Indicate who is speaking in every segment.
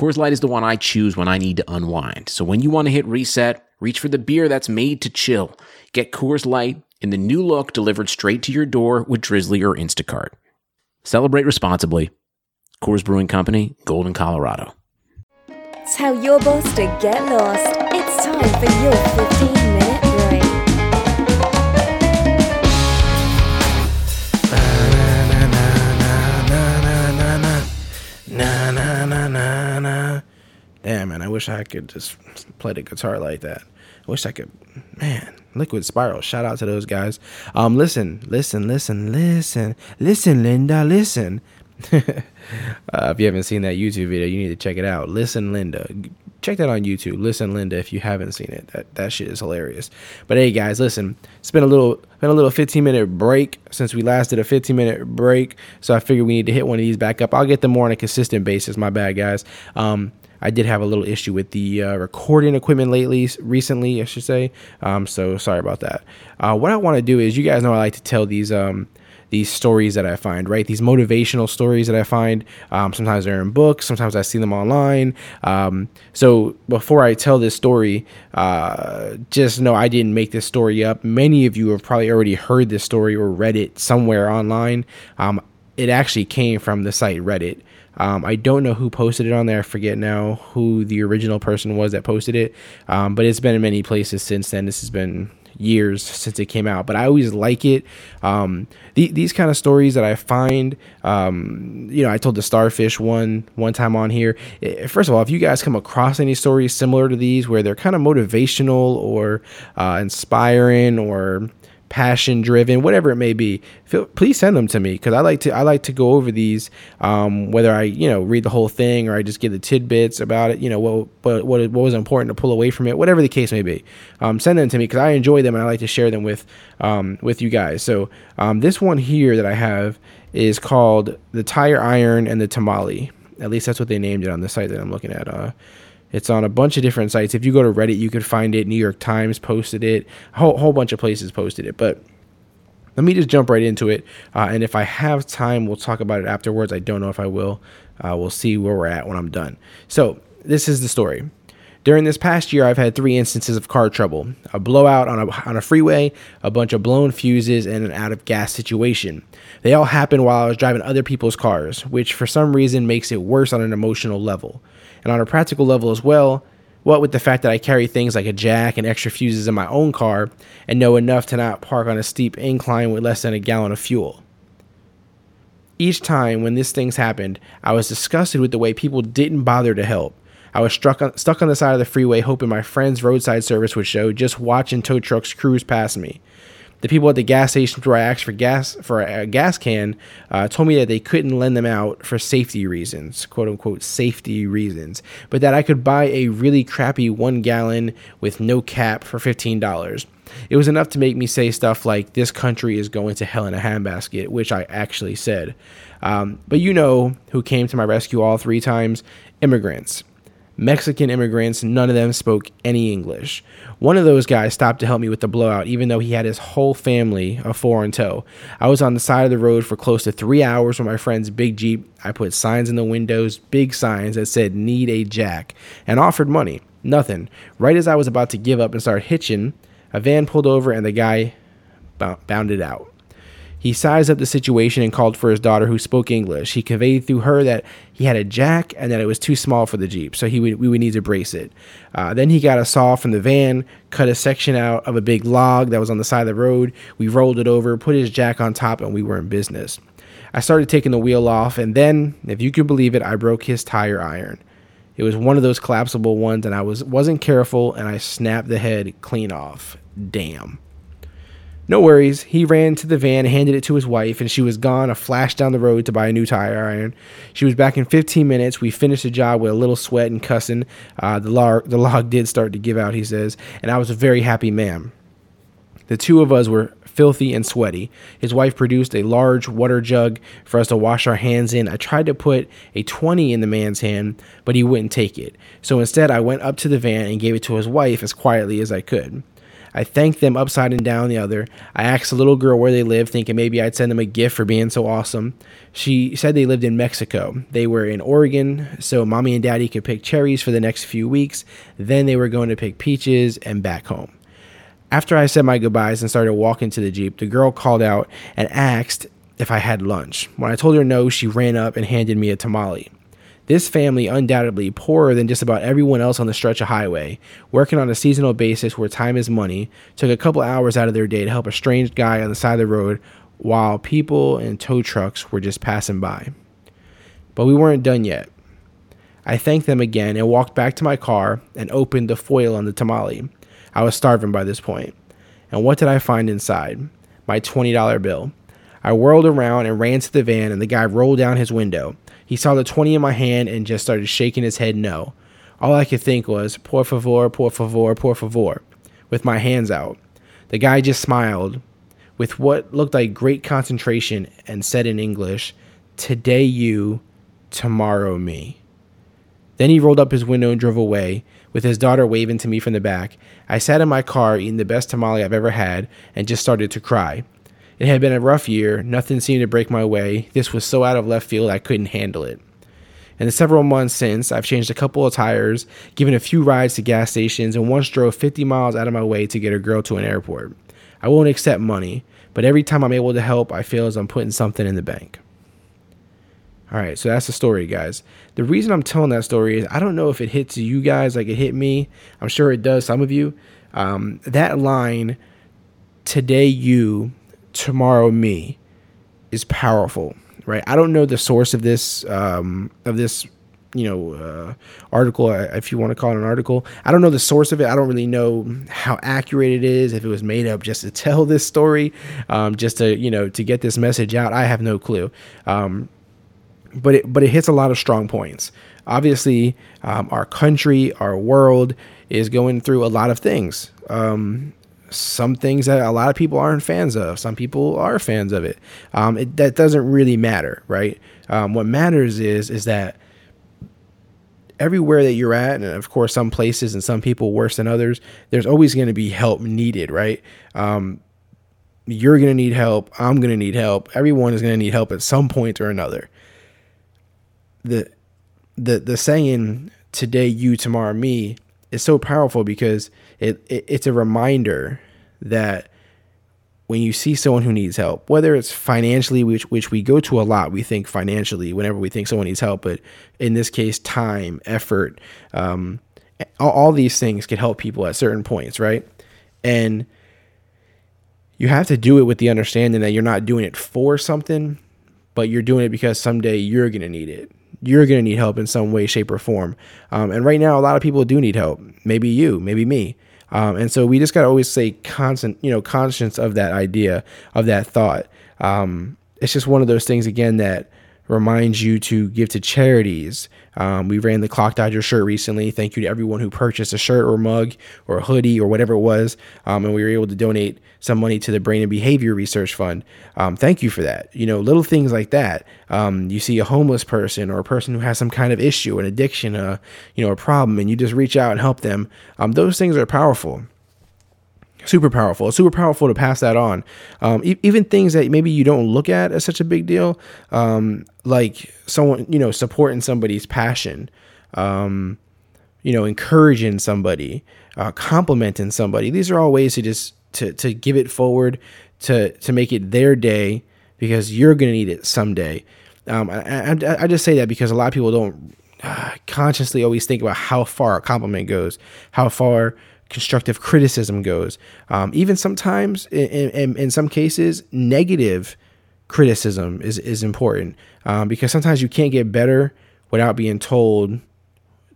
Speaker 1: Coors Light is the one I choose when I need to unwind. So when you want to hit reset, reach for the beer that's made to chill. Get Coors Light in the new look delivered straight to your door with Drizzly or Instacart. Celebrate responsibly. Coors Brewing Company, Golden, Colorado.
Speaker 2: Tell your boss to get lost. It's time for your 15 minute
Speaker 3: Damn man, I wish I could just play the guitar like that. I wish I could. Man, Liquid Spiral. Shout out to those guys. Um, listen, listen, listen, listen, listen, Linda, listen. uh, if you haven't seen that YouTube video, you need to check it out. Listen, Linda. Check that on YouTube. Listen, Linda, if you haven't seen it. That that shit is hilarious. But hey, guys, listen. It's been a little been a little 15 minute break since we last did a 15 minute break. So I figured we need to hit one of these back up. I'll get them more on a consistent basis. My bad, guys. Um, I did have a little issue with the uh, recording equipment lately, recently, I should say. Um, so sorry about that. Uh, what I want to do is, you guys know I like to tell these um, these stories that I find, right? These motivational stories that I find. Um, sometimes they're in books, sometimes I see them online. Um, so before I tell this story, uh, just know I didn't make this story up. Many of you have probably already heard this story or read it somewhere online. Um, it actually came from the site Reddit. Um, I don't know who posted it on there. I forget now who the original person was that posted it. Um, but it's been in many places since then. This has been years since it came out, but I always like it. Um, the, these kind of stories that I find, um, you know, I told the starfish one one time on here. Eh, First of all, if you guys come across any stories similar to these where they're kind of motivational or uh, inspiring or passion driven whatever it may be feel, please send them to me because i like to i like to go over these um, whether i you know read the whole thing or i just get the tidbits about it you know what what, what, was important to pull away from it whatever the case may be. Um, send them to me because i enjoy them and i like to share them with um, with you guys. So um, this one here that i have is called the tire iron and the tamale. At least that's what they named it on the site that i'm looking at uh, it's on a bunch of different sites. If you go to Reddit, you could find it. New York Times posted it. A whole, whole bunch of places posted it. But let me just jump right into it. Uh, and if I have time, we'll talk about it afterwards. I don't know if I will. Uh, we'll see where we're at when I'm done. So, this is the story. During this past year, I've had three instances of car trouble a blowout on a, on a freeway, a bunch of blown fuses, and an out of gas situation. They all happened while I was driving other people's cars, which for some reason makes it worse on an emotional level. And on a practical level as well, what with the fact that I carry things like a jack and extra fuses in my own car and know enough to not park on a steep incline with less than a gallon of fuel. Each time when these things happened, I was disgusted with the way people didn't bother to help. I was struck on, stuck on the side of the freeway hoping my friend's roadside service would show, just watching tow trucks cruise past me. The people at the gas station where I asked for gas for a gas can uh, told me that they couldn't lend them out for safety reasons, quote unquote safety reasons, but that I could buy a really crappy one gallon with no cap for fifteen dollars. It was enough to make me say stuff like "This country is going to hell in a handbasket," which I actually said. Um, but you know who came to my rescue all three times? Immigrants. Mexican immigrants, none of them spoke any English. One of those guys stopped to help me with the blowout, even though he had his whole family of four in tow. I was on the side of the road for close to three hours with my friend's big Jeep. I put signs in the windows, big signs that said, Need a jack, and offered money. Nothing. Right as I was about to give up and start hitching, a van pulled over and the guy bounded out. He sized up the situation and called for his daughter, who spoke English. He conveyed through her that he had a jack and that it was too small for the Jeep, so he would, we would need to brace it. Uh, then he got a saw from the van, cut a section out of a big log that was on the side of the road. We rolled it over, put his jack on top, and we were in business. I started taking the wheel off, and then, if you could believe it, I broke his tire iron. It was one of those collapsible ones, and I was wasn't careful, and I snapped the head clean off. Damn. No worries. He ran to the van, handed it to his wife, and she was gone. A flash down the road to buy a new tire iron. She was back in 15 minutes. We finished the job with a little sweat and cussing. Uh, the log, the log did start to give out. He says, and I was a very happy man. The two of us were filthy and sweaty. His wife produced a large water jug for us to wash our hands in. I tried to put a 20 in the man's hand, but he wouldn't take it. So instead, I went up to the van and gave it to his wife as quietly as I could. I thanked them upside and down the other. I asked the little girl where they lived, thinking maybe I'd send them a gift for being so awesome. She said they lived in Mexico. They were in Oregon, so mommy and daddy could pick cherries for the next few weeks. Then they were going to pick peaches and back home. After I said my goodbyes and started walking to the Jeep, the girl called out and asked if I had lunch. When I told her no, she ran up and handed me a tamale. This family, undoubtedly poorer than just about everyone else on the stretch of highway, working on a seasonal basis where time is money, took a couple hours out of their day to help a strange guy on the side of the road while people and tow trucks were just passing by. But we weren't done yet. I thanked them again and walked back to my car and opened the foil on the tamale. I was starving by this point. And what did I find inside? My $20 bill. I whirled around and ran to the van, and the guy rolled down his window. He saw the 20 in my hand and just started shaking his head no. All I could think was, por favor, por favor, por favor, with my hands out. The guy just smiled with what looked like great concentration and said in English, Today you, tomorrow me. Then he rolled up his window and drove away, with his daughter waving to me from the back. I sat in my car eating the best tamale I've ever had and just started to cry. It had been a rough year. Nothing seemed to break my way. This was so out of left field I couldn't handle it. In the several months since, I've changed a couple of tires, given a few rides to gas stations, and once drove 50 miles out of my way to get a girl to an airport. I won't accept money, but every time I'm able to help, I feel as I'm putting something in the bank. All right, so that's the story, guys. The reason I'm telling that story is I don't know if it hits you guys like it hit me. I'm sure it does some of you. Um, that line, today you, tomorrow me is powerful, right? I don't know the source of this um, of this you know uh, article uh, if you want to call it an article. I don't know the source of it. I don't really know how accurate it is if it was made up just to tell this story um, just to you know to get this message out. I have no clue. Um, but it but it hits a lot of strong points. Obviously um, our country our world is going through a lot of things. Um, some things that a lot of people aren't fans of. Some people are fans of it. Um, it that doesn't really matter, right? Um, what matters is is that everywhere that you're at, and of course some places and some people worse than others, there's always going to be help needed, right? Um, you're going to need help. I'm going to need help. Everyone is going to need help at some point or another. The the the saying "today you, tomorrow me" is so powerful because it, it it's a reminder that when you see someone who needs help, whether it's financially, which which we go to a lot, we think financially whenever we think someone needs help, but in this case, time, effort, um, all, all these things can help people at certain points, right? And you have to do it with the understanding that you're not doing it for something, but you're doing it because someday you're gonna need it you're going to need help in some way, shape, or form. Um, and right now, a lot of people do need help. Maybe you, maybe me. Um, and so we just got to always say constant, you know, conscience of that idea, of that thought. Um, it's just one of those things, again, that reminds you to give to charities. Um, we ran the Clock Dodger shirt recently. Thank you to everyone who purchased a shirt or mug or a hoodie or whatever it was. Um, and we were able to donate some money to the Brain and Behavior Research Fund. Um, thank you for that. You know, little things like that. Um, you see a homeless person or a person who has some kind of issue, an addiction, a, you know, a problem, and you just reach out and help them. Um, those things are powerful super powerful it's super powerful to pass that on. Um, e- even things that maybe you don't look at as such a big deal um, like someone you know supporting somebody's passion um, you know encouraging somebody uh, complimenting somebody. These are all ways to just to, to give it forward to to make it their day because you're gonna need it someday. Um, I, I, I just say that because a lot of people don't uh, consciously always think about how far a compliment goes how far constructive criticism goes. Um, even sometimes, in, in, in, some cases, negative criticism is, is important um, because sometimes you can't get better without being told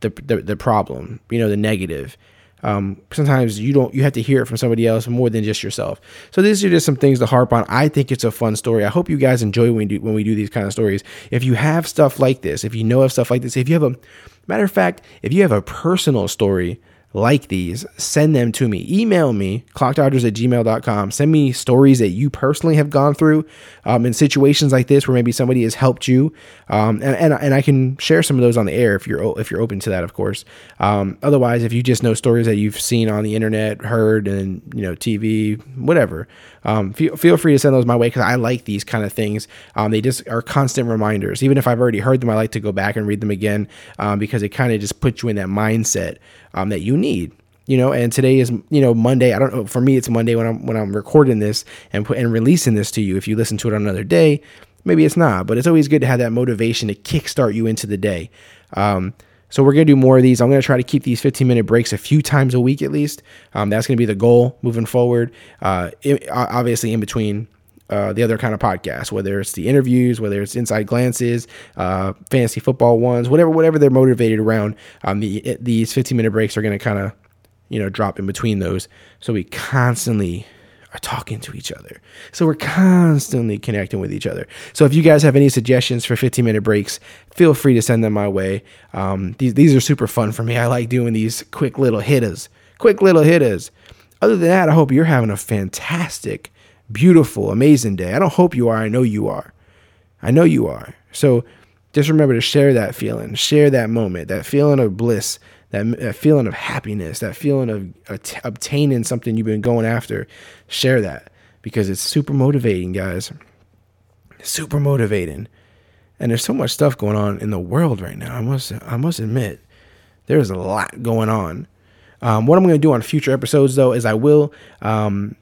Speaker 3: the, the, the problem, you know, the negative. um, sometimes you don't you have to hear it from somebody else more than just yourself. So these are just some things to harp on. I think it's a fun story. I hope you guys enjoy when we do when we do these kind of stories. If you have stuff like this, if you know of stuff like this, if you have a matter of fact, if you have a personal story like these, send them to me. Email me, clockdodgers at gmail.com. Send me stories that you personally have gone through um, in situations like this where maybe somebody has helped you. Um, and, and, and I can share some of those on the air if you're if you're open to that, of course. Um, otherwise, if you just know stories that you've seen on the internet, heard, and you know TV, whatever, um, feel, feel free to send those my way because I like these kind of things. Um, they just are constant reminders. Even if I've already heard them, I like to go back and read them again um, because it kind of just puts you in that mindset that you need. You know, and today is you know Monday. I don't know. For me, it's Monday when I'm when I'm recording this and put and releasing this to you. If you listen to it on another day, maybe it's not. But it's always good to have that motivation to kickstart you into the day. Um, so we're gonna do more of these. I'm gonna try to keep these 15 minute breaks a few times a week at least. Um, that's gonna be the goal moving forward. Uh, it, obviously, in between uh, the other kind of podcasts, whether it's the interviews, whether it's inside glances, uh, fantasy football ones, whatever, whatever they're motivated around. Um, the, these 15 minute breaks are going to kind of, you know, drop in between those. So we constantly are talking to each other. So we're constantly connecting with each other. So if you guys have any suggestions for 15 minute breaks, feel free to send them my way. Um, these, these are super fun for me. I like doing these quick little hitters, quick little hitters. Other than that, I hope you're having a fantastic beautiful, amazing day. I don't hope you are. I know you are. I know you are. So just remember to share that feeling, share that moment, that feeling of bliss, that, that feeling of happiness, that feeling of uh, obtaining something you've been going after. Share that because it's super motivating, guys. Super motivating. And there's so much stuff going on in the world right now. I must I must admit, there's a lot going on. Um, what I'm going to do on future episodes, though, is I will um,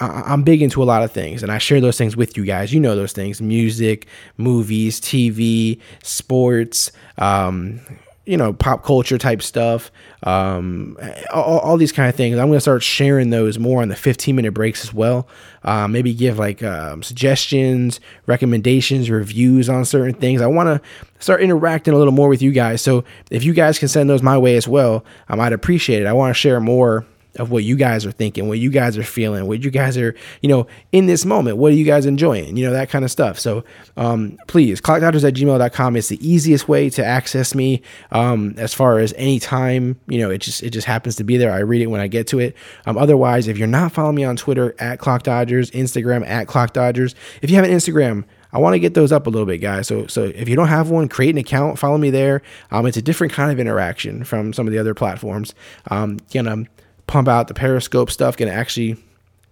Speaker 3: I'm big into a lot of things and I share those things with you guys. You know those things music, movies, TV, sports, um, you know, pop culture type stuff, um, all, all, these kind of things. I'm going to start sharing those more on the 15 minute breaks as well. Uh, maybe give like um, suggestions, recommendations, reviews on certain things. I want to start interacting a little more with you guys. So if you guys can send those my way as well, I might appreciate it. I want to share more of what you guys are thinking, what you guys are feeling, what you guys are, you know, in this moment. What are you guys enjoying? You know, that kind of stuff. So um, please, clockdodgers at gmail.com is the easiest way to access me um, as far as any time, you know, it just it just happens to be there. I read it when I get to it. Um, otherwise, if you're not following me on Twitter at clockdodgers, Instagram at clockdodgers, if you have an Instagram, I want to get those up a little bit, guys. So so if you don't have one, create an account, follow me there. Um, it's a different kind of interaction from some of the other platforms. Um, you know, pump out the Periscope stuff. To actually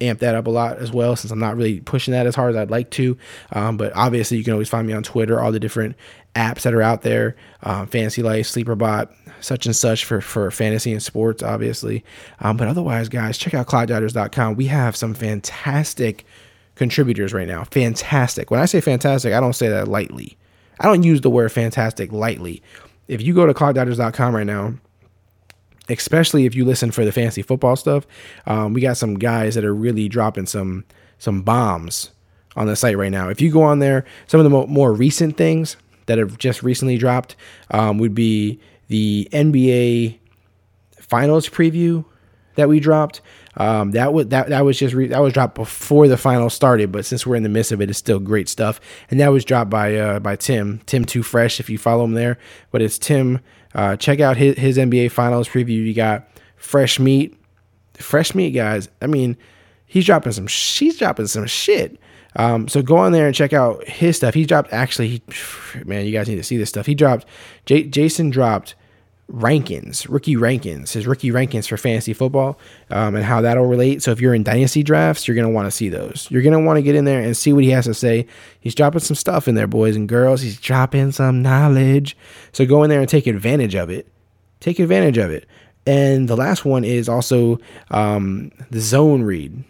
Speaker 3: amp that up a lot as well since I'm not really pushing that as hard as I'd like to. Um, but obviously, you can always find me on Twitter, all the different apps that are out there um, Fantasy Life, Sleeperbot, such and such for, for fantasy and sports, obviously. Um, but otherwise, guys, check out clockdodgers.com. We have some fantastic contributors right now. Fantastic. When I say fantastic, I don't say that lightly. I don't use the word fantastic lightly. If you go to clockdodgers.com right now, especially if you listen for the fantasy football stuff. Um, we got some guys that are really dropping some some bombs on the site right now. If you go on there, some of the mo- more recent things that have just recently dropped um, would be the NBA Finals preview that we dropped. Um, that was that that was just re- that was dropped before the finals started, but since we're in the midst of it, it's still great stuff. And that was dropped by uh, by Tim Tim Too Fresh if you follow him there. But it's Tim uh, check out his, his NBA Finals preview. You got fresh meat, fresh meat, guys. I mean, he's dropping some. She's dropping some shit. Um, so go on there and check out his stuff. He dropped actually, he, man, you guys need to see this stuff. He dropped. J- Jason dropped rankings, rookie rankings, his rookie rankings for fantasy football, um, and how that'll relate. So if you're in dynasty drafts, you're gonna want to see those. You're gonna want to get in there and see what he has to say. He's dropping some stuff in there, boys and girls. He's dropping some knowledge. So go in there and take advantage of it. Take advantage of it. And the last one is also um, the zone read.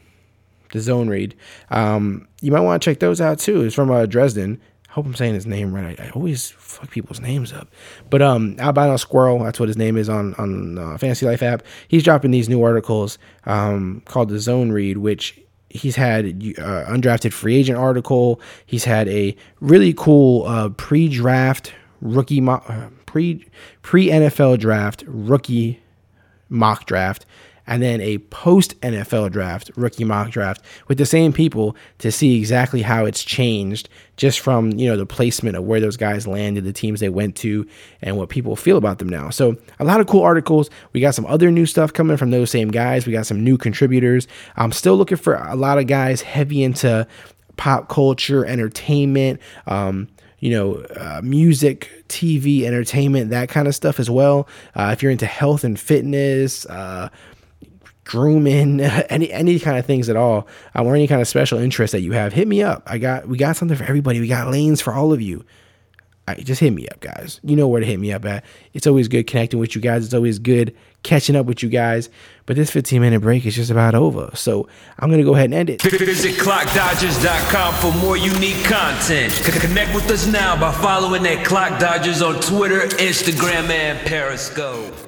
Speaker 3: The zone read. Um, you might want to check those out too. It's from uh, Dresden hope I'm saying his name right. I, I, always fuck people's names up. But um, Albino Squirrel, that's what his name is on on uh, Fantasy Life app. He's dropping these new articles um, called the Zone Read, which he's had uh, undrafted free agent article. He's had a really cool uh, pre-draft rookie mo- uh, pre pre NFL draft rookie mock draft and then a post NFL draft, rookie mock draft with the same people to see exactly how it's changed just from, you know, the placement of where those guys landed, the teams they went to, and what people feel about them now. So, a lot of cool articles. We got some other new stuff coming from those same guys. We got some new contributors. I'm still looking for a lot of guys heavy into pop culture, entertainment, um, you know, uh, music, TV, entertainment, that kind of stuff as well. Uh, if you're into health and fitness, uh, grooming, any any kind of things at all, or any kind of special interest that you have, hit me up. I got we got something for everybody. We got lanes for all of you. I, just hit me up, guys. You know where to hit me up at. It's always good connecting with you guys. It's always good catching up with you guys. But this 15 minute break is just about over. So I'm going to go ahead and end it.
Speaker 4: Visit clockdodgers.com for more unique content. Connect with us now by following at Clock Dodgers on Twitter, Instagram, and Periscope.